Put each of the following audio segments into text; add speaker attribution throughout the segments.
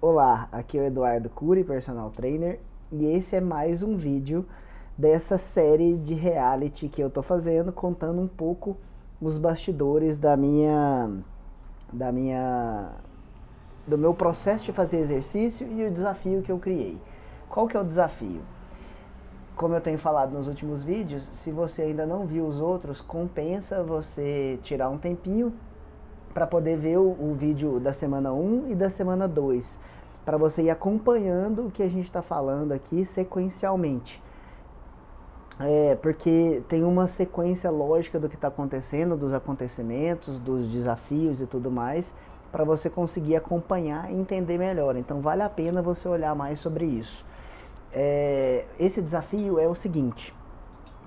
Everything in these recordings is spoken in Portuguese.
Speaker 1: Olá, aqui é o Eduardo Cury, personal trainer, e esse é mais um vídeo dessa série de reality que eu tô fazendo, contando um pouco os bastidores da minha da minha do meu processo de fazer exercício e o desafio que eu criei. Qual que é o desafio? Como eu tenho falado nos últimos vídeos, se você ainda não viu os outros, compensa você tirar um tempinho para poder ver o, o, vídeo da semana 1 e da semana 2, para você ir acompanhando o que a gente está falando aqui sequencialmente. É, porque tem uma sequência lógica do que está acontecendo, dos acontecimentos, dos desafios e tudo mais, para você conseguir acompanhar e entender melhor. Então vale a pena você olhar mais sobre isso. É, esse desafio é o seguinte: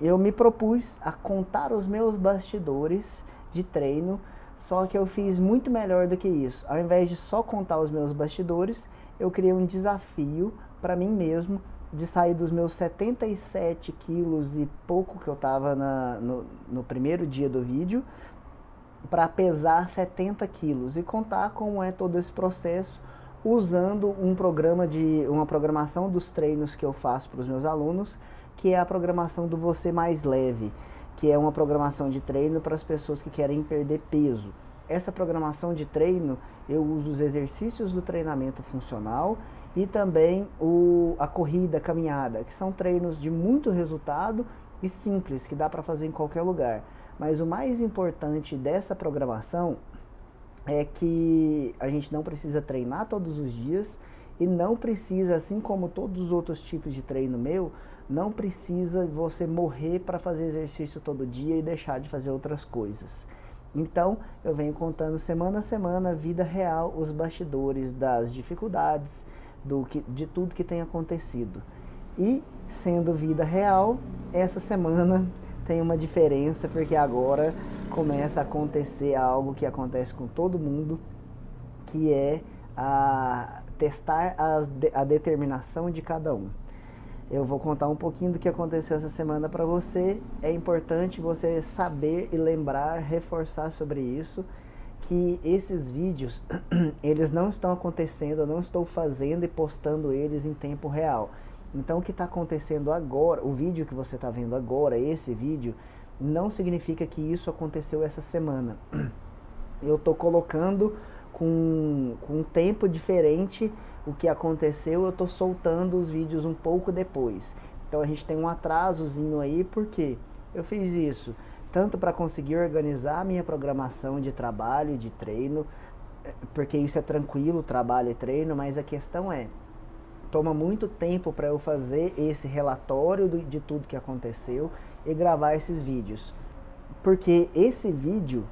Speaker 1: eu me propus a contar os meus bastidores de treino só que eu fiz muito melhor do que isso. Ao invés de só contar os meus bastidores, eu criei um desafio para mim mesmo de sair dos meus 77 quilos e pouco que eu estava no, no primeiro dia do vídeo para pesar 70 quilos e contar como é todo esse processo usando um programa de uma programação dos treinos que eu faço para os meus alunos, que é a programação do você mais leve que é uma programação de treino para as pessoas que querem perder peso. Essa programação de treino, eu uso os exercícios do treinamento funcional e também o, a corrida, a caminhada, que são treinos de muito resultado e simples, que dá para fazer em qualquer lugar. Mas o mais importante dessa programação é que a gente não precisa treinar todos os dias e não precisa, assim como todos os outros tipos de treino meu, não precisa você morrer para fazer exercício todo dia e deixar de fazer outras coisas. Então, eu venho contando semana a semana, vida real, os bastidores das dificuldades, do que, de tudo que tem acontecido. E, sendo vida real, essa semana tem uma diferença, porque agora começa a acontecer algo que acontece com todo mundo, que é a testar a, a determinação de cada um. Eu vou contar um pouquinho do que aconteceu essa semana para você. É importante você saber e lembrar, reforçar sobre isso, que esses vídeos, eles não estão acontecendo, eu não estou fazendo e postando eles em tempo real. Então o que está acontecendo agora, o vídeo que você está vendo agora, esse vídeo, não significa que isso aconteceu essa semana. Eu estou colocando com, com um tempo diferente o que aconteceu, eu estou soltando os vídeos um pouco depois. Então a gente tem um atrasozinho aí, porque eu fiz isso tanto para conseguir organizar a minha programação de trabalho, de treino, porque isso é tranquilo, trabalho e treino, mas a questão é, toma muito tempo para eu fazer esse relatório de tudo que aconteceu e gravar esses vídeos. Porque esse vídeo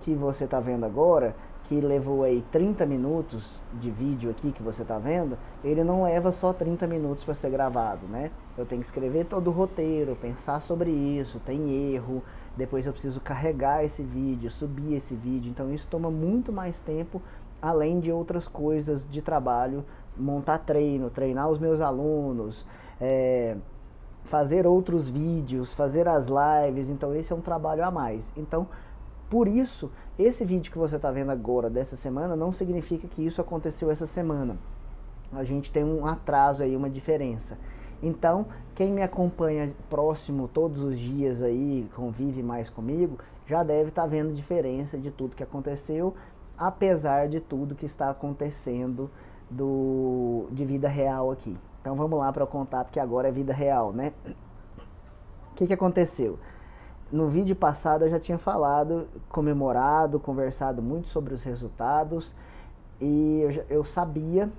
Speaker 1: que você está vendo agora, que levou aí 30 minutos de vídeo aqui que você está vendo, ele não leva só 30 minutos para ser gravado, né? Eu tenho que escrever todo o roteiro, pensar sobre isso, tem erro, depois eu preciso carregar esse vídeo, subir esse vídeo, então isso toma muito mais tempo, além de outras coisas de trabalho, montar treino, treinar os meus alunos, é, fazer outros vídeos, fazer as lives, então esse é um trabalho a mais. Então, por isso, esse vídeo que você está vendo agora dessa semana não significa que isso aconteceu essa semana. A gente tem um atraso aí, uma diferença. Então, quem me acompanha próximo todos os dias aí, convive mais comigo, já deve estar tá vendo diferença de tudo que aconteceu, apesar de tudo que está acontecendo do, de vida real aqui. Então vamos lá para eu contar, porque agora é vida real, né? O que, que aconteceu? No vídeo passado eu já tinha falado, comemorado, conversado muito sobre os resultados e eu, eu sabia,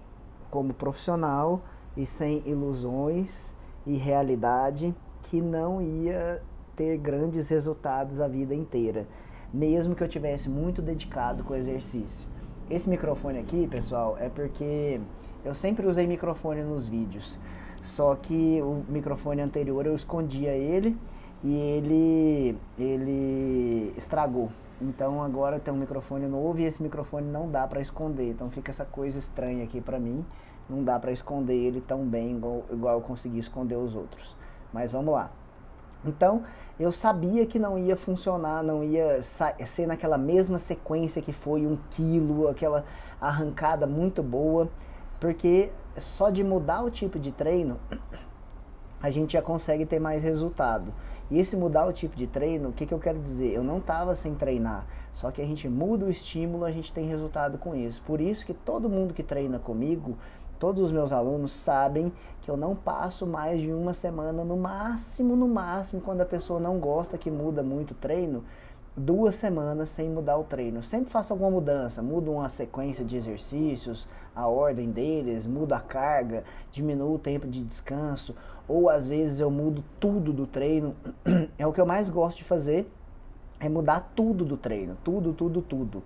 Speaker 1: como profissional e sem ilusões e realidade, que não ia ter grandes resultados a vida inteira, mesmo que eu tivesse muito dedicado com o exercício. Esse microfone aqui, pessoal, é porque eu sempre usei microfone nos vídeos, só que o microfone anterior eu escondia ele e ele, ele estragou. Então agora tem um microfone novo e esse microfone não dá para esconder. Então fica essa coisa estranha aqui para mim. Não dá para esconder ele tão bem igual, igual eu consegui esconder os outros. Mas vamos lá. Então eu sabia que não ia funcionar, não ia ser naquela mesma sequência que foi um quilo, aquela arrancada muito boa. Porque só de mudar o tipo de treino, a gente já consegue ter mais resultado. E esse mudar o tipo de treino, o que, que eu quero dizer? Eu não estava sem treinar, só que a gente muda o estímulo, a gente tem resultado com isso. Por isso que todo mundo que treina comigo, todos os meus alunos sabem que eu não passo mais de uma semana, no máximo, no máximo, quando a pessoa não gosta que muda muito o treino, duas semanas sem mudar o treino. sempre faço alguma mudança, mudo uma sequência de exercícios, a ordem deles, mudo a carga, diminuo o tempo de descanso, ou às vezes eu mudo tudo do treino. É o que eu mais gosto de fazer, é mudar tudo do treino, tudo, tudo, tudo.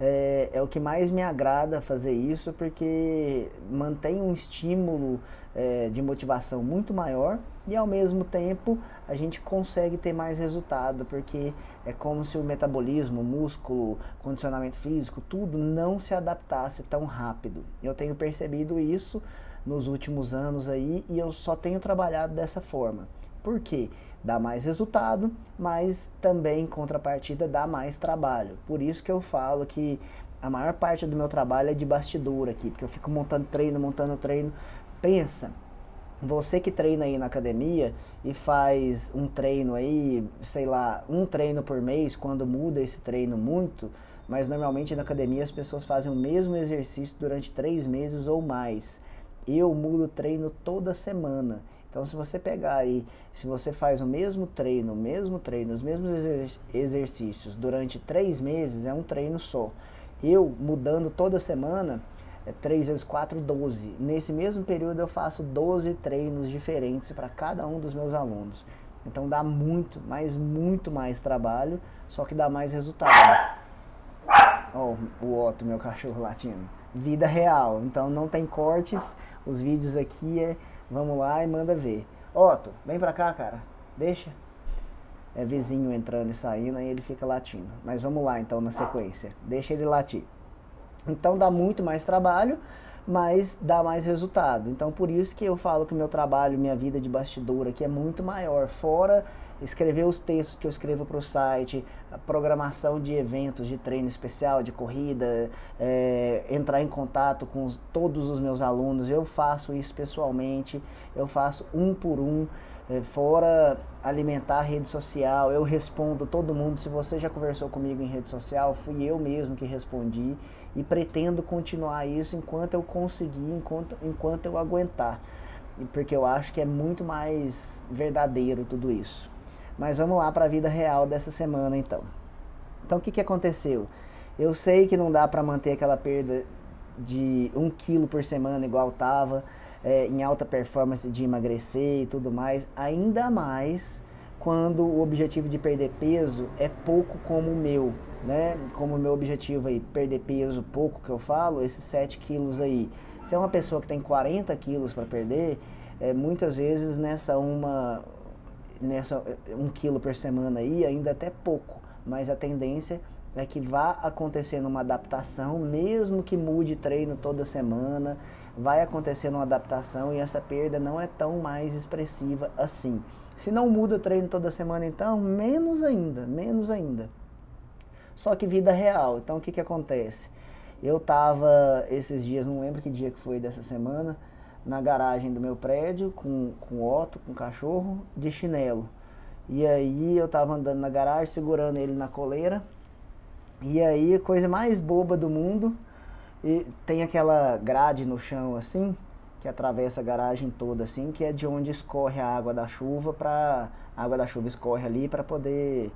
Speaker 1: É, é, o que mais me agrada fazer isso porque mantém um estímulo é, de motivação muito maior e ao mesmo tempo a gente consegue ter mais resultado porque é como se o metabolismo, músculo, condicionamento físico, tudo não se adaptasse tão rápido. Eu tenho percebido isso nos últimos anos aí e eu só tenho trabalhado dessa forma. Por quê? Dá mais resultado, mas também em contrapartida dá mais trabalho. Por isso que eu falo que a maior parte do meu trabalho é de bastidor aqui, porque eu fico montando treino, montando treino. Pensa, você que treina aí na academia e faz um treino aí, sei lá, um treino por mês, quando muda esse treino muito, mas normalmente na academia as pessoas fazem o mesmo exercício durante três meses ou mais. Eu mudo treino toda semana. Então, se você pegar aí, se você faz o mesmo treino, o mesmo treino, os mesmos exercícios durante três meses, é um treino só. Eu mudando toda semana, é 3 vezes 4, 12. Nesse mesmo período eu faço 12 treinos diferentes para cada um dos meus alunos. Então dá muito, mas muito mais trabalho, só que dá mais resultado. Ó, oh, o Otto, meu cachorro latindo. Vida real, então não tem cortes. Os vídeos aqui é Vamos lá e manda ver. Otto, vem pra cá, cara. Deixa. É vizinho entrando e saindo, aí ele fica latindo. Mas vamos lá então na sequência. Deixa ele latir. Então dá muito mais trabalho, mas dá mais resultado. Então por isso que eu falo que meu trabalho, minha vida de bastidor aqui é muito maior. Fora escrever os textos que eu escrevo para o site, programação de eventos de treino especial, de corrida, é, entrar em contato com os, todos os meus alunos, eu faço isso pessoalmente, eu faço um por um, é, fora alimentar a rede social, eu respondo todo mundo. Se você já conversou comigo em rede social, fui eu mesmo que respondi e pretendo continuar isso enquanto eu conseguir, enquanto, enquanto eu aguentar, porque eu acho que é muito mais verdadeiro tudo isso. Mas vamos lá para a vida real dessa semana então. Então o que, que aconteceu? Eu sei que não dá para manter aquela perda de 1 um quilo por semana igual estava é, em alta performance de emagrecer e tudo mais, ainda mais quando o objetivo de perder peso é pouco como o meu, né? Como o meu objetivo aí, perder peso pouco que eu falo, esses 7 quilos aí. Se é uma pessoa que tem 40 quilos para perder, é, muitas vezes nessa uma nessa um quilo por semana aí ainda até pouco, mas a tendência é que vá acontecendo uma adaptação, mesmo que mude treino toda semana, vai acontecendo uma adaptação e essa perda não é tão mais expressiva assim. Se não muda treino toda semana, então, menos ainda, menos ainda. Só que vida real. Então, o que, que acontece? Eu tava esses dias, não lembro que dia que foi dessa semana, na garagem do meu prédio com, com o Otto, com cachorro, de chinelo. E aí eu tava andando na garagem, segurando ele na coleira. E aí, coisa mais boba do mundo, e tem aquela grade no chão assim, que atravessa a garagem toda assim, que é de onde escorre a água da chuva para a água da chuva escorre ali para poder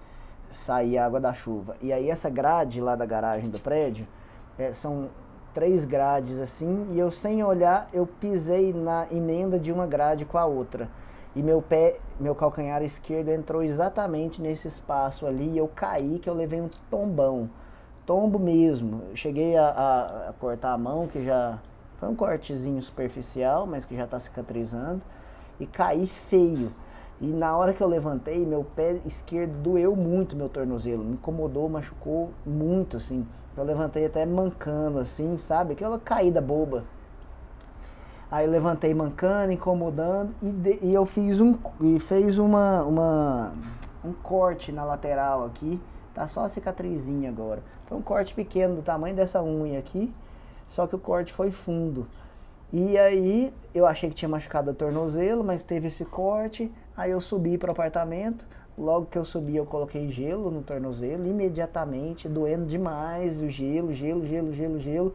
Speaker 1: sair a água da chuva. E aí essa grade lá da garagem do prédio é, são três grades assim, e eu sem olhar, eu pisei na emenda de uma grade com a outra. E meu pé, meu calcanhar esquerdo entrou exatamente nesse espaço ali, e eu caí que eu levei um tombão. Tombo mesmo. Eu cheguei a, a, a cortar a mão, que já foi um cortezinho superficial, mas que já está cicatrizando, e caí feio. E na hora que eu levantei, meu pé esquerdo doeu muito meu tornozelo, me incomodou, machucou muito assim. Eu levantei até mancando, assim, sabe? Aquela caída boba. Aí levantei mancando, incomodando, e, de, e eu fiz um. E fez uma, uma. um corte na lateral aqui. Tá só a cicatrizinha agora. Foi um corte pequeno do tamanho dessa unha aqui. Só que o corte foi fundo. E aí eu achei que tinha machucado o tornozelo, mas teve esse corte. Aí eu subi para o apartamento. Logo que eu subi, eu coloquei gelo no tornozelo, imediatamente, doendo demais o gelo, gelo, gelo, gelo, gelo.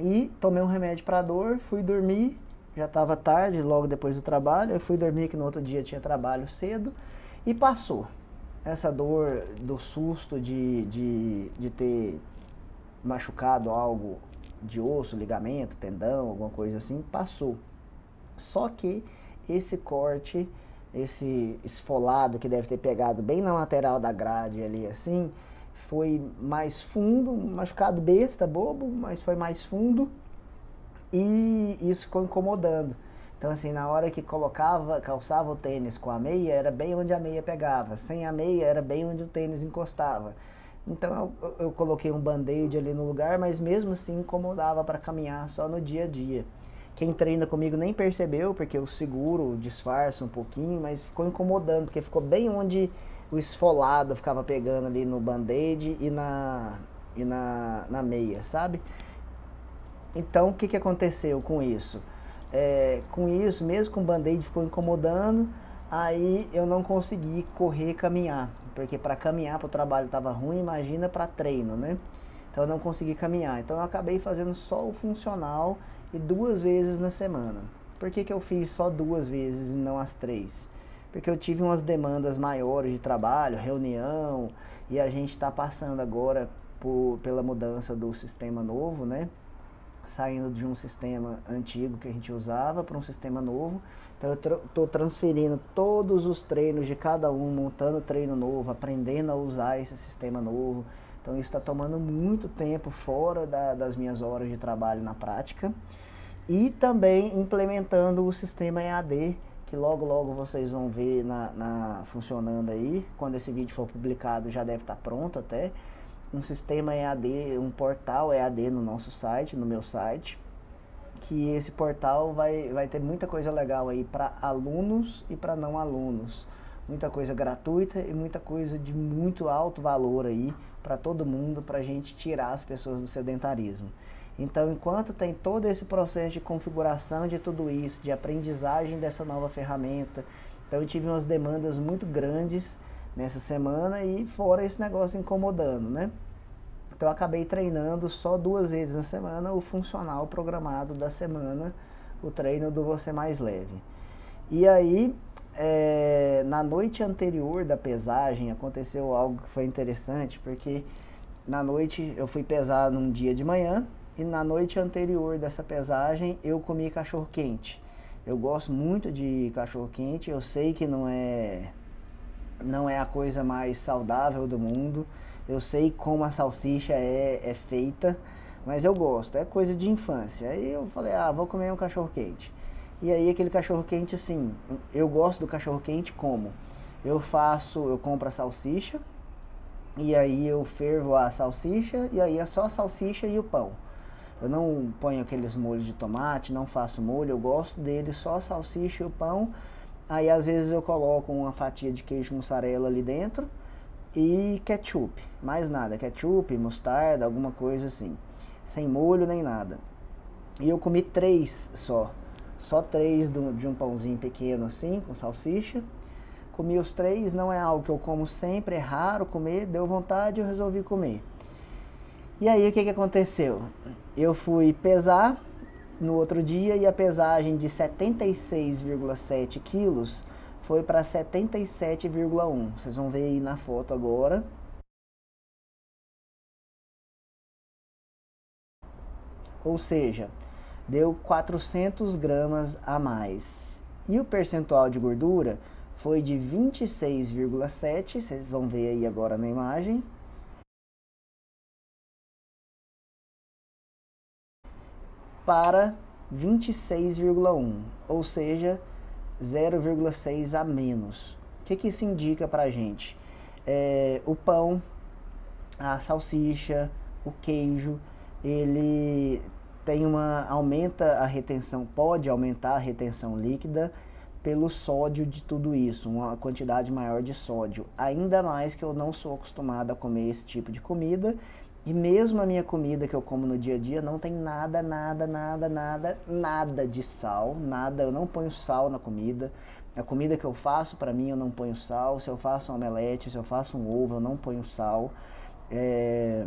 Speaker 1: E tomei um remédio para dor, fui dormir, já estava tarde, logo depois do trabalho. Eu fui dormir que no outro dia tinha trabalho cedo e passou. Essa dor do susto de, de, de ter machucado algo de osso, ligamento, tendão, alguma coisa assim, passou. Só que esse corte, esse esfolado que deve ter pegado bem na lateral da grade ali assim, foi mais fundo, machucado besta, bobo, mas foi mais fundo e isso ficou incomodando. Então assim, na hora que colocava, calçava o tênis com a meia, era bem onde a meia pegava. Sem a meia, era bem onde o tênis encostava. Então eu, eu coloquei um band-aid ali no lugar, mas mesmo assim incomodava para caminhar só no dia a dia. Quem treina comigo nem percebeu, porque eu seguro, disfarço um pouquinho, mas ficou incomodando, porque ficou bem onde o esfolado ficava pegando ali no band-aid e, na, e na, na meia, sabe? Então o que, que aconteceu com isso? É, com isso, mesmo com o band-aid ficou incomodando, aí eu não consegui correr caminhar porque para caminhar para o trabalho estava ruim, imagina para treino, né? Então eu não consegui caminhar. Então eu acabei fazendo só o funcional e duas vezes na semana. Por que, que eu fiz só duas vezes e não as três? Porque eu tive umas demandas maiores de trabalho, reunião, e a gente está passando agora por, pela mudança do sistema novo, né? Saindo de um sistema antigo que a gente usava para um sistema novo. Então eu estou transferindo todos os treinos de cada um, montando treino novo, aprendendo a usar esse sistema novo. Então isso está tomando muito tempo fora da, das minhas horas de trabalho na prática. E também implementando o sistema EAD, que logo logo vocês vão ver na, na, funcionando aí. Quando esse vídeo for publicado já deve estar tá pronto até. Um sistema EAD, um portal EAD no nosso site, no meu site que esse portal vai, vai ter muita coisa legal aí para alunos e para não alunos. Muita coisa gratuita e muita coisa de muito alto valor aí para todo mundo, para a gente tirar as pessoas do sedentarismo. Então, enquanto tem todo esse processo de configuração de tudo isso, de aprendizagem dessa nova ferramenta, então eu tive umas demandas muito grandes nessa semana e fora esse negócio incomodando, né? Então eu acabei treinando só duas vezes na semana o funcional programado da semana, o treino do Você Mais Leve. E aí, é, na noite anterior da pesagem, aconteceu algo que foi interessante, porque na noite eu fui pesar num dia de manhã, e na noite anterior dessa pesagem eu comi cachorro quente. Eu gosto muito de cachorro quente, eu sei que não é não é a coisa mais saudável do mundo. Eu sei como a salsicha é, é feita, mas eu gosto, é coisa de infância. Aí eu falei, ah, vou comer um cachorro quente. E aí aquele cachorro quente assim, eu gosto do cachorro quente como? Eu faço, eu compro a salsicha, e aí eu fervo a salsicha, e aí é só a salsicha e o pão. Eu não ponho aqueles molhos de tomate, não faço molho, eu gosto dele só a salsicha e o pão. Aí às vezes eu coloco uma fatia de queijo mussarela ali dentro e ketchup, mais nada, ketchup, mostarda, alguma coisa assim, sem molho nem nada. E eu comi três só, só três de um pãozinho pequeno assim, com salsicha. Comi os três, não é algo que eu como sempre, é raro comer, deu vontade, eu resolvi comer. E aí o que, que aconteceu? Eu fui pesar no outro dia e a pesagem de 76,7 quilos foi para 77,1. Vocês vão ver aí na foto agora. Ou seja, deu 400 gramas a mais. E o percentual de gordura foi de 26,7, vocês vão ver aí agora na imagem. Para 26,1, ou seja, 0,6 a menos. O que, que isso indica para a gente? É, o pão, a salsicha, o queijo, ele tem uma aumenta a retenção, pode aumentar a retenção líquida pelo sódio de tudo isso, uma quantidade maior de sódio. Ainda mais que eu não sou acostumado a comer esse tipo de comida E mesmo a minha comida que eu como no dia a dia não tem nada, nada, nada, nada, nada de sal, nada, eu não ponho sal na comida. A comida que eu faço, para mim, eu não ponho sal. Se eu faço um omelete, se eu faço um ovo, eu não ponho sal. É...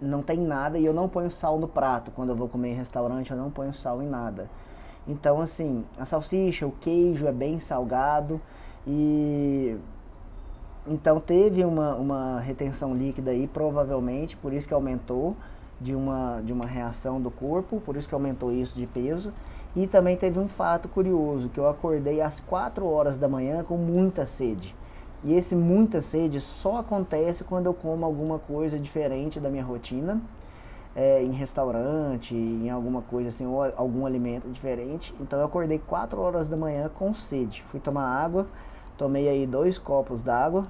Speaker 1: Não tem nada e eu não ponho sal no prato. Quando eu vou comer em restaurante, eu não ponho sal em nada. Então, assim, a salsicha, o queijo é bem salgado e então teve uma, uma retenção líquida aí, provavelmente, por isso que aumentou de uma, de uma reação do corpo, por isso que aumentou isso de peso. E também teve um fato curioso, que eu acordei às 4 horas da manhã com muita sede. E esse muita sede só acontece quando eu como alguma coisa diferente da minha rotina, é, em restaurante, em alguma coisa assim, ou algum alimento diferente. Então eu acordei 4 horas da manhã com sede. Fui tomar água, Tomei aí dois copos d'água,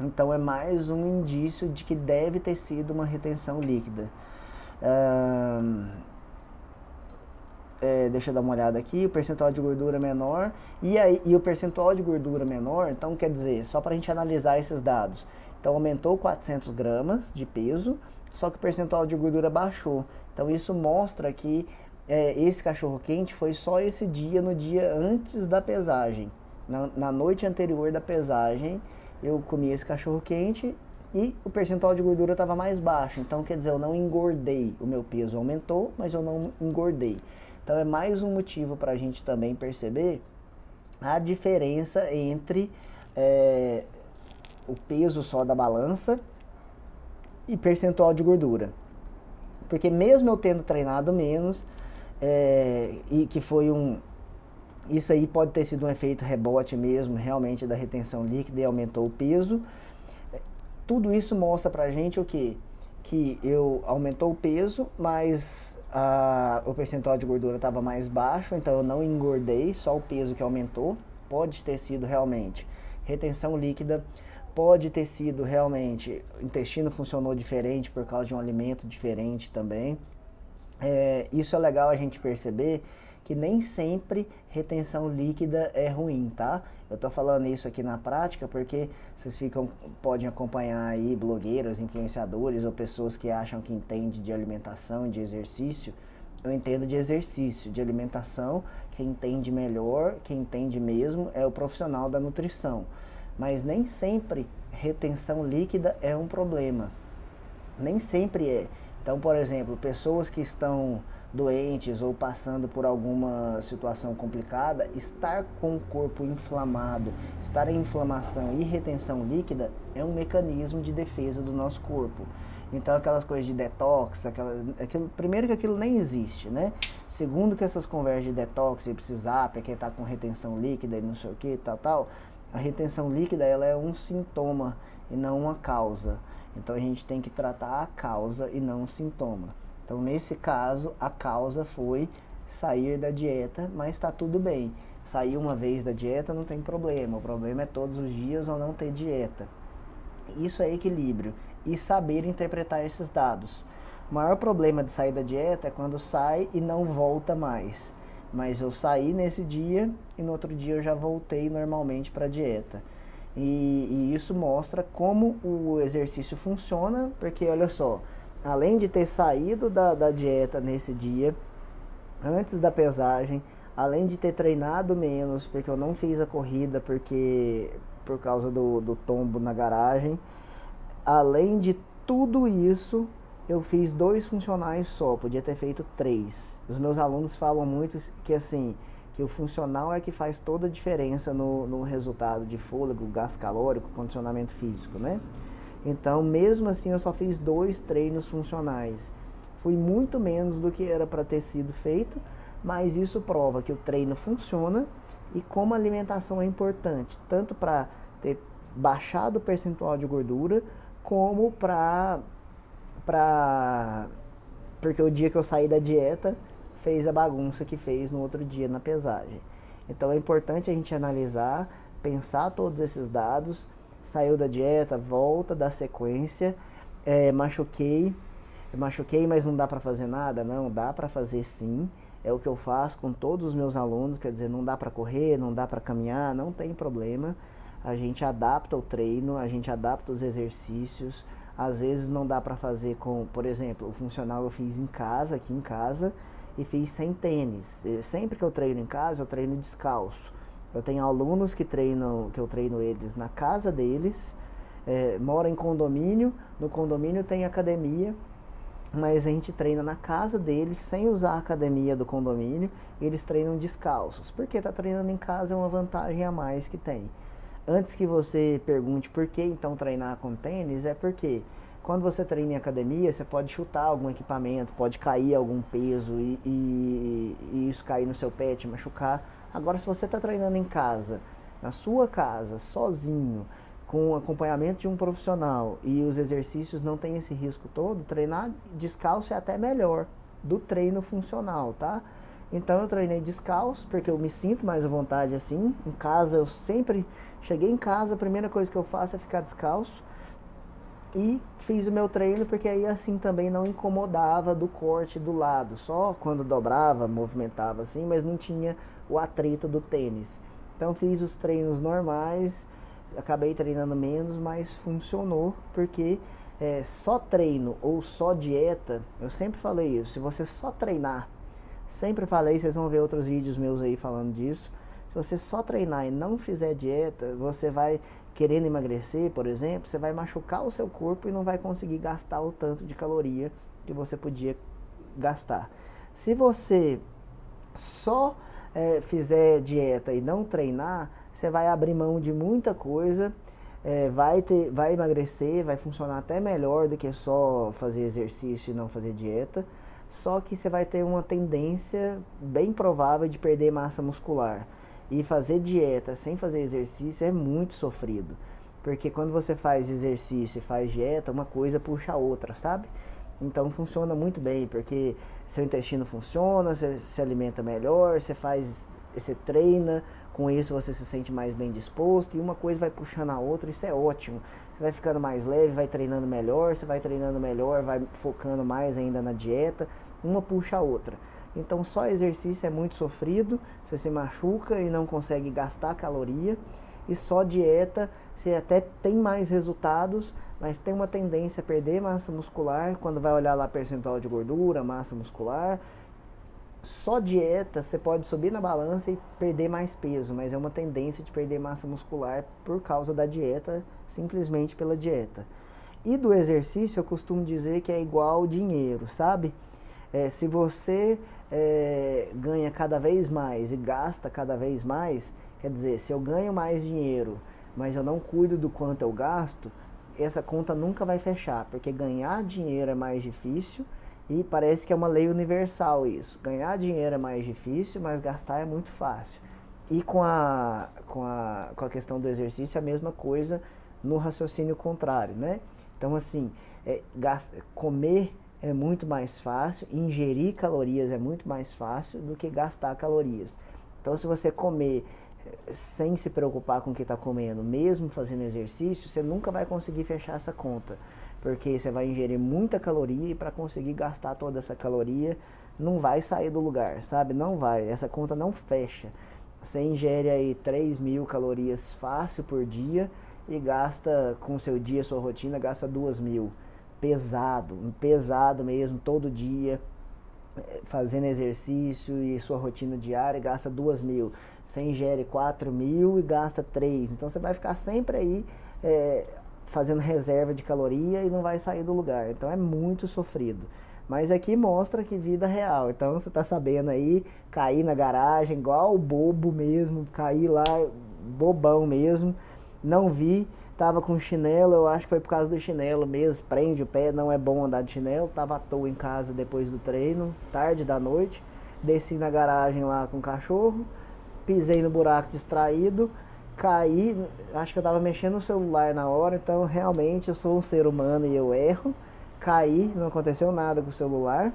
Speaker 1: então é mais um indício de que deve ter sido uma retenção líquida. é, deixa eu dar uma olhada aqui, o percentual de gordura menor e, aí, e o percentual de gordura menor, então quer dizer, só para a gente analisar esses dados. Então aumentou 400 gramas de peso, só que o percentual de gordura baixou. Então isso mostra que é, esse cachorro quente foi só esse dia, no dia antes da pesagem. Na, na noite anterior da pesagem, eu comi esse cachorro quente e o percentual de gordura estava mais baixo. Então, quer dizer, eu não engordei. O meu peso aumentou, mas eu não engordei. Então, é mais um motivo para a gente também perceber a diferença entre é, o peso só da balança e percentual de gordura. Porque mesmo eu tendo treinado menos, é, e que foi um, isso aí pode ter sido um efeito rebote mesmo, realmente, da retenção líquida e aumentou o peso. Tudo isso mostra pra gente o que? Que eu aumentou o peso, mas o percentual de gordura estava mais baixo, então eu não engordei, só o peso que aumentou. Pode ter sido realmente retenção líquida, pode ter sido realmente o intestino funcionou diferente por causa de um alimento diferente também. É, isso é legal a gente perceber que nem sempre retenção líquida é ruim, tá? Eu tô falando isso aqui na prática porque vocês ficam, podem acompanhar aí blogueiros, influenciadores ou pessoas que acham que entende de alimentação, de exercício. Eu entendo de exercício, de alimentação. Quem entende melhor, quem entende mesmo é o profissional da nutrição. Mas nem sempre retenção líquida é um problema. Nem sempre é. Então, por exemplo, pessoas que estão doentes ou passando por alguma situação complicada, estar com o corpo inflamado, estar em inflamação e retenção líquida é um mecanismo de defesa do nosso corpo. Então aquelas coisas de detox, aquelas, aquilo, primeiro que aquilo nem existe, né? Segundo que essas conversas de detox e precisar, porque está com retenção líquida e não sei o que, tal, tal, a retenção líquida ela é um sintoma e não uma causa. Então a gente tem que tratar a causa e não o sintoma. Então, nesse caso, a causa foi sair da dieta, mas está tudo bem. Sair uma vez da dieta não tem problema. O problema é todos os dias ou não ter dieta. Isso é equilíbrio e saber interpretar esses dados. O maior problema de sair da dieta é quando sai e não volta mais. Mas eu saí nesse dia e no outro dia eu já voltei normalmente para a dieta. E, e isso mostra como o exercício funciona, porque olha só, além de ter saído da, da dieta nesse dia, antes da pesagem, além de ter treinado menos, porque eu não fiz a corrida porque por causa do, do tombo na garagem, além de tudo isso, eu fiz dois funcionais só, podia ter feito três. Os meus alunos falam muito que assim, que o funcional é que faz toda a diferença no, no resultado de fôlego, gás calórico, condicionamento físico, né? Então, mesmo assim, eu só fiz dois treinos funcionais. Fui muito menos do que era para ter sido feito, mas isso prova que o treino funciona e como a alimentação é importante, tanto para ter baixado o percentual de gordura, como para para porque o dia que eu saí da dieta fez a bagunça que fez no outro dia na pesagem. Então é importante a gente analisar, pensar todos esses dados saiu da dieta, volta, da sequência, é, machuquei, machuquei, mas não dá para fazer nada? Não, dá para fazer sim. É o que eu faço com todos os meus alunos, quer dizer, não dá para correr, não dá para caminhar, não tem problema. A gente adapta o treino, a gente adapta os exercícios, Às vezes não dá para fazer com, por exemplo, o funcional eu fiz em casa, aqui em casa, e fiz sem tênis. Sempre que eu treino em casa, eu treino descalço. Eu tenho alunos que treinam, que eu treino eles na casa deles, é, moram em condomínio, no condomínio tem academia, mas a gente treina na casa deles sem usar a academia do condomínio, eles treinam descalços. Porque tá treinando em casa é uma vantagem a mais que tem. Antes que você pergunte por que então treinar com tênis, é porque quando você treina em academia, você pode chutar algum equipamento, pode cair algum peso e, e, e isso cair no seu pé, te machucar. Agora, se você está treinando em casa, na sua casa, sozinho, com o acompanhamento de um profissional e os exercícios não tem esse risco todo, treinar descalço é até melhor do treino funcional, tá? Então eu treinei descalço porque eu me sinto mais à vontade assim. Em casa eu sempre cheguei em casa, a primeira coisa que eu faço é ficar descalço. E fiz o meu treino porque aí assim também não incomodava do corte do lado, só quando dobrava, movimentava assim, mas não tinha o atrito do tênis. Então fiz os treinos normais, acabei treinando menos, mas funcionou porque é, só treino ou só dieta, eu sempre falei isso, se você só treinar Sempre falei, vocês vão ver outros vídeos meus aí falando disso. Se você só treinar e não fizer dieta, você vai querendo emagrecer, por exemplo, você vai machucar o seu corpo e não vai conseguir gastar o tanto de caloria que você podia gastar. Se você só é, fizer dieta e não treinar, você vai abrir mão de muita coisa, é, vai, ter, vai emagrecer, vai funcionar até melhor do que só fazer exercício e não fazer dieta só que você vai ter uma tendência bem provável de perder massa muscular. E fazer dieta sem fazer exercício é muito sofrido. Porque quando você faz exercício e faz dieta, uma coisa puxa a outra, sabe? Então funciona muito bem, porque seu intestino funciona, você se alimenta melhor, você faz, você treina, com isso você se sente mais bem disposto e uma coisa vai puxando a outra, isso é ótimo. Você vai ficando mais leve, vai treinando melhor, você vai treinando melhor, vai focando mais ainda na dieta, uma puxa a outra. Então só exercício é muito sofrido, você se machuca e não consegue gastar caloria, e só dieta você até tem mais resultados, mas tem uma tendência a perder massa muscular quando vai olhar lá percentual de gordura, massa muscular. Só dieta você pode subir na balança e perder mais peso, mas é uma tendência de perder massa muscular por causa da dieta simplesmente pela dieta. E do exercício eu costumo dizer que é igual dinheiro, sabe? É, se você é, ganha cada vez mais e gasta cada vez mais, quer dizer, se eu ganho mais dinheiro, mas eu não cuido do quanto eu gasto, essa conta nunca vai fechar, porque ganhar dinheiro é mais difícil e parece que é uma lei universal isso. Ganhar dinheiro é mais difícil, mas gastar é muito fácil. E com a, com a, com a questão do exercício, é a mesma coisa no raciocínio contrário, né? Então, assim, é, gasta, comer é muito mais fácil, ingerir calorias é muito mais fácil do que gastar calorias. Então, se você comer eh, sem se preocupar com o que está comendo, mesmo fazendo exercício, você nunca vai conseguir fechar essa conta, porque você vai ingerir muita caloria e para conseguir gastar toda essa caloria não vai sair do lugar, sabe? Não vai, essa conta não fecha. Você ingere aí 3 mil calorias fácil por dia e gasta com seu dia, sua rotina, gasta duas mil. Pesado, pesado mesmo, todo dia, eh, fazendo exercício e sua rotina diária, gasta duas mil. Você ingere 4 mil e gasta 3. Então você vai ficar sempre aí é, fazendo reserva de caloria e não vai sair do lugar. Então é muito sofrido. Mas aqui mostra que vida real. Então você tá sabendo aí, cair na garagem, igual bobo mesmo, cair lá, bobão mesmo não vi, tava com chinelo, eu acho que foi por causa do chinelo mesmo, prende o pé, não é bom andar de chinelo, tava à toa em casa depois do treino, tarde da noite, desci na garagem lá com o cachorro, pisei no buraco distraído, caí, acho que eu tava mexendo no celular na hora, então realmente eu sou um ser humano e eu erro, caí, não aconteceu nada com o celular,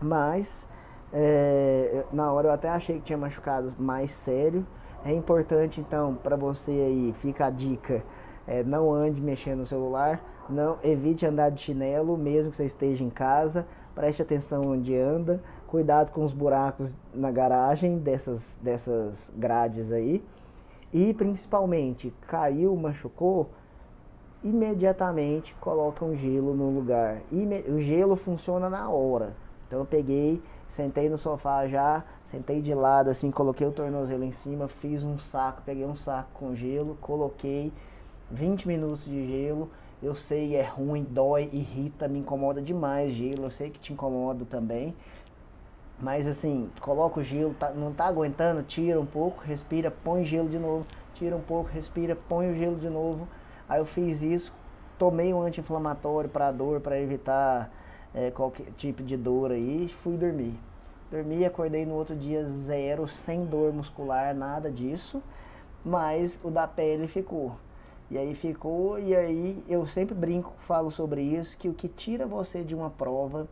Speaker 1: mas é, na hora eu até achei que tinha machucado mais sério, é importante então para você aí, fica a dica, é, não ande mexendo no celular, não evite andar de chinelo, mesmo que você esteja em casa, preste atenção onde anda, cuidado com os buracos na garagem dessas, dessas grades aí. E principalmente, caiu, machucou, imediatamente colocam gelo no lugar. O gelo funciona na hora. Então eu peguei, sentei no sofá já, sentei de lado assim, coloquei o tornozelo em cima, fiz um saco, peguei um saco com gelo, coloquei 20 minutos de gelo. Eu sei, é ruim, dói, irrita, me incomoda demais gelo. Eu sei que te incomoda também. Mas assim, coloca o gelo, tá, não tá aguentando, tira um pouco, respira, põe gelo de novo, tira um pouco, respira, põe o gelo de novo. Aí eu fiz isso, tomei um anti-inflamatório para dor, para evitar é, qualquer tipo de dor aí, fui dormir. Dormi, acordei no outro dia zero, sem dor muscular, nada disso, mas o da pele ficou. E aí ficou, e aí eu sempre brinco, falo sobre isso, que o que tira você de uma prova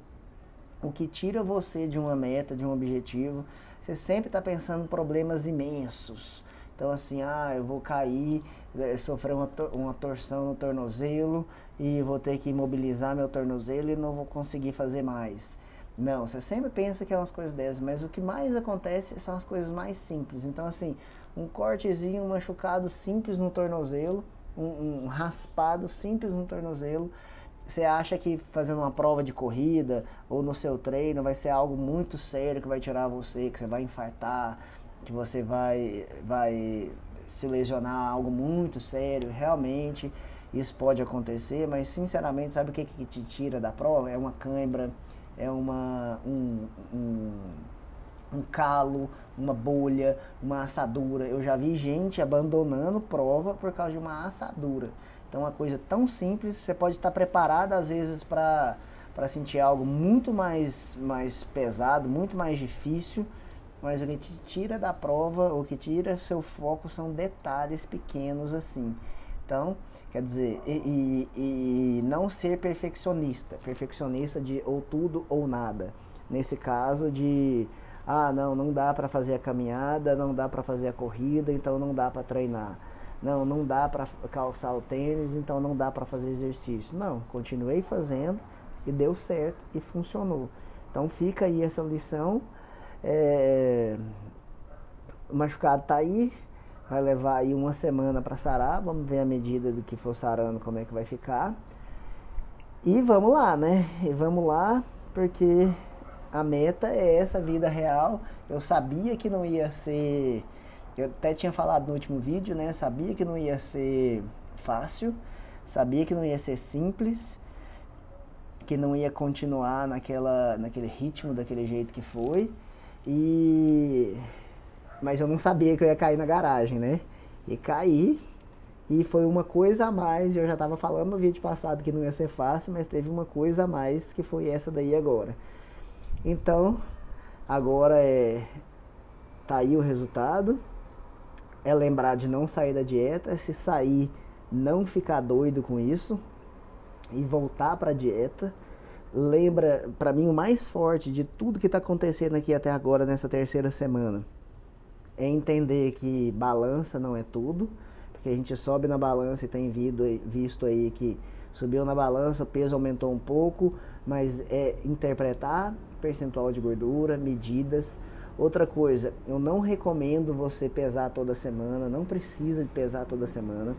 Speaker 1: o que tira você de uma meta, de um objetivo. Você sempre está pensando em problemas imensos. Então, assim, ah, eu vou cair, é, sofrer uma, uma torção no tornozelo e vou ter que imobilizar meu tornozelo e não vou conseguir fazer mais. Não, você sempre pensa que é umas coisas dessas, mas o que mais acontece são as coisas mais simples. Então, assim, um cortezinho, um machucado simples no tornozelo, um, um raspado simples no tornozelo, você acha que fazendo uma prova de corrida ou no seu treino vai ser algo muito sério que vai tirar você, que você vai infartar, que você vai, vai se lesionar, algo muito sério, realmente isso pode acontecer, mas sinceramente, sabe o que, que te tira da prova? É uma cãibra, é uma, um, um, um calo, uma bolha, uma assadura. Eu já vi gente abandonando prova por causa de uma assadura. Então, uma coisa tão simples, você pode estar preparado às vezes para sentir algo muito mais, mais pesado, muito mais difícil, mas o que te tira da prova, o que tira seu foco são detalhes pequenos assim. Então, quer dizer, e, e, e não ser perfeccionista, perfeccionista de ou tudo ou nada. Nesse caso de ah, não, não dá para fazer a caminhada, não dá para fazer a corrida, então não dá para treinar não, não dá para calçar o tênis, então não dá para fazer exercício. Não, continuei fazendo e deu certo e funcionou. Então fica aí essa lição. É... O machucado tá aí, vai levar aí uma semana para sarar. Vamos ver a medida do que for sarando como é que vai ficar. E vamos lá, né? E vamos lá, porque a meta é essa vida real. Eu sabia que não ia ser eu até tinha falado no último vídeo, né? Sabia que não ia ser fácil, sabia que não ia ser simples, que não ia continuar naquela, naquele ritmo, daquele jeito que foi. E mas eu não sabia que eu ia cair na garagem, né? E caí e foi uma coisa a mais. Eu já estava falando no vídeo passado que não ia ser fácil, mas teve uma coisa a mais que foi essa daí agora. Então, agora é tá aí o resultado. É lembrar de não sair da dieta, se sair, não ficar doido com isso. E voltar para a dieta. Lembra, para mim, o mais forte de tudo que está acontecendo aqui até agora nessa terceira semana é entender que balança não é tudo, porque a gente sobe na balança e tem visto aí que subiu na balança, o peso aumentou um pouco, mas é interpretar percentual de gordura, medidas Outra coisa, eu não recomendo você pesar toda semana, não precisa de pesar toda semana.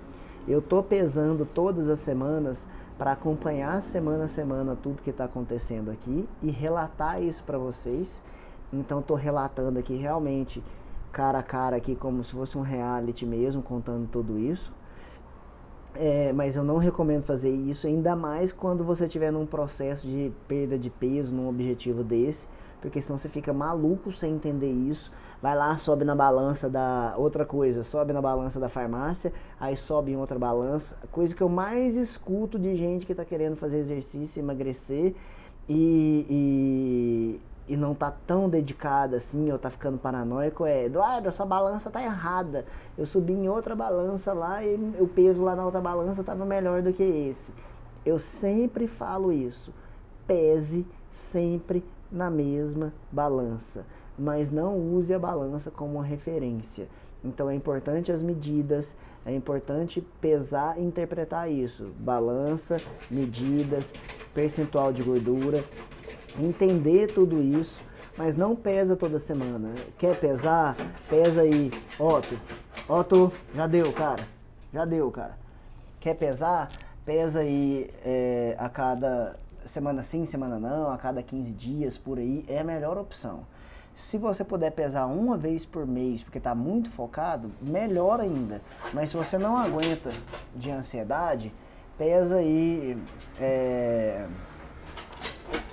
Speaker 1: Eu tô pesando todas as semanas para acompanhar semana a semana tudo que está acontecendo aqui e relatar isso para vocês. Então estou relatando aqui realmente cara a cara aqui como se fosse um reality mesmo, contando tudo isso. É, mas eu não recomendo fazer isso, ainda mais quando você estiver num processo de perda de peso, num objetivo desse porque senão você fica maluco sem entender isso. Vai lá, sobe na balança da outra coisa, sobe na balança da farmácia, aí sobe em outra balança. Coisa que eu mais escuto de gente que está querendo fazer exercício, emagrecer e, e, e não tá tão dedicada assim, ou tá ficando paranoico, é Eduardo, essa balança tá errada. Eu subi em outra balança lá e o peso lá na outra balança estava melhor do que esse. Eu sempre falo isso. Pese sempre na mesma balança, mas não use a balança como uma referência. Então é importante as medidas, é importante pesar e interpretar isso. Balança, medidas, percentual de gordura, entender tudo isso, mas não pesa toda semana. Quer pesar? Pesa aí. Otto, Otto, já deu, cara. Já deu, cara. Quer pesar? pesa aí é, a cada semana sim, semana não, a cada 15 dias, por aí, é a melhor opção. Se você puder pesar uma vez por mês, porque está muito focado, melhor ainda. Mas se você não aguenta de ansiedade, pesa aí é,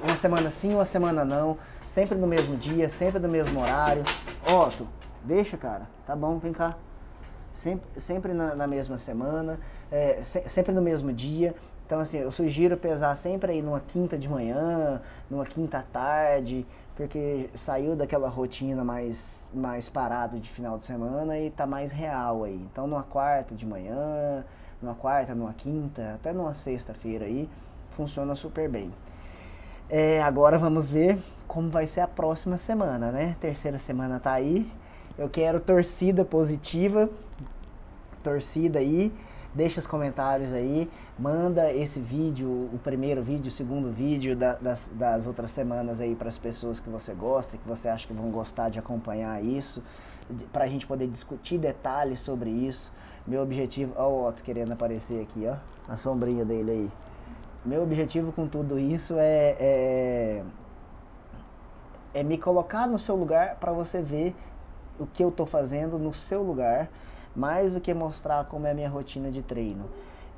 Speaker 1: uma semana sim, uma semana não, sempre no mesmo dia, sempre no mesmo horário. Otto, deixa, cara, tá bom, vem cá. Sempre, sempre na, na mesma semana, é, se, sempre no mesmo dia. Então, assim, eu sugiro pesar sempre aí numa quinta de manhã, numa quinta tarde, porque saiu daquela rotina mais, mais parado de final de semana e tá mais real aí. Então, numa quarta de manhã, numa quarta, numa quinta, até numa sexta-feira aí, funciona super bem. É, agora vamos ver como vai ser a próxima semana, né? Terceira semana tá aí. Eu quero torcida positiva, torcida aí deixa os comentários aí, manda esse vídeo, o primeiro vídeo, o segundo vídeo da, das, das outras semanas aí para as pessoas que você gosta, que você acha que vão gostar de acompanhar isso, para a gente poder discutir detalhes sobre isso. Meu objetivo, ó o Otto querendo aparecer aqui, ó, a sombrinha dele aí. Meu objetivo com tudo isso é, é, é me colocar no seu lugar para você ver o que eu estou fazendo no seu lugar mais do que mostrar como é a minha rotina de treino.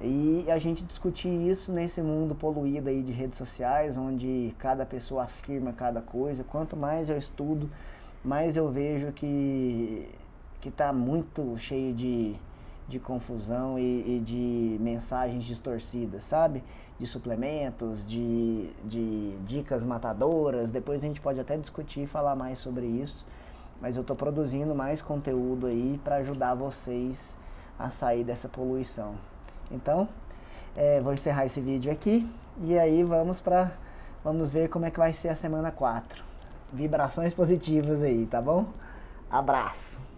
Speaker 1: E a gente discutir isso nesse mundo poluído aí de redes sociais, onde cada pessoa afirma cada coisa. Quanto mais eu estudo, mais eu vejo que que está muito cheio de, de confusão e, e, de mensagens distorcidas, sabe? De suplementos, de, de dicas matadoras. Depois a gente pode até discutir e falar mais sobre isso mas eu estou produzindo mais conteúdo aí para ajudar vocês a sair dessa poluição. Então, é, vou encerrar esse vídeo aqui e aí vamos para vamos ver como é que vai ser a semana 4. Vibrações positivas aí, tá bom? Abraço.